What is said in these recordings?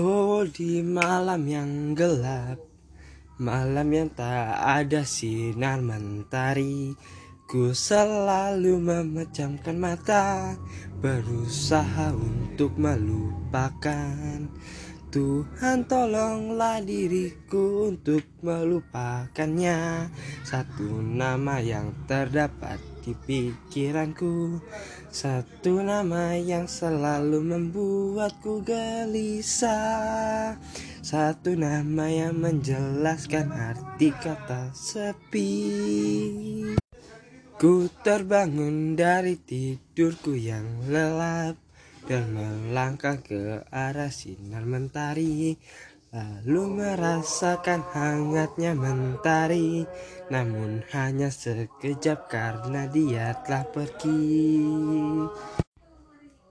Oh di malam yang gelap Malam yang tak ada sinar mentari Ku selalu memejamkan mata Berusaha untuk melupakan Tuhan tolonglah diriku untuk melupakannya. Satu nama yang terdapat di pikiranku. Satu nama yang selalu membuatku gelisah. Satu nama yang menjelaskan arti kata sepi. Ku terbangun dari tidurku yang lelap dan melangkah ke arah sinar mentari. Lalu merasakan hangatnya mentari Namun hanya sekejap karena dia telah pergi.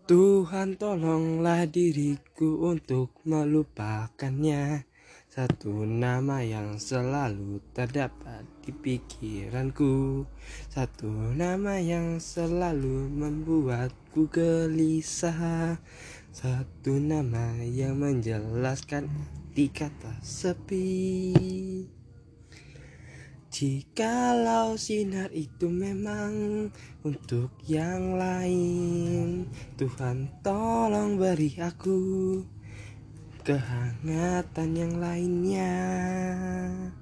Tuhan tolonglah diriku untuk melupakannya satu nama yang selalu terdapat di pikiranku. Satu nama yang selalu membuatku gelisah. Satu nama yang menjelaskan arti kata sepi. Jikalau sinar itu memang untuk yang lain Tuhan tolong beri aku kehangatan yang lainnya.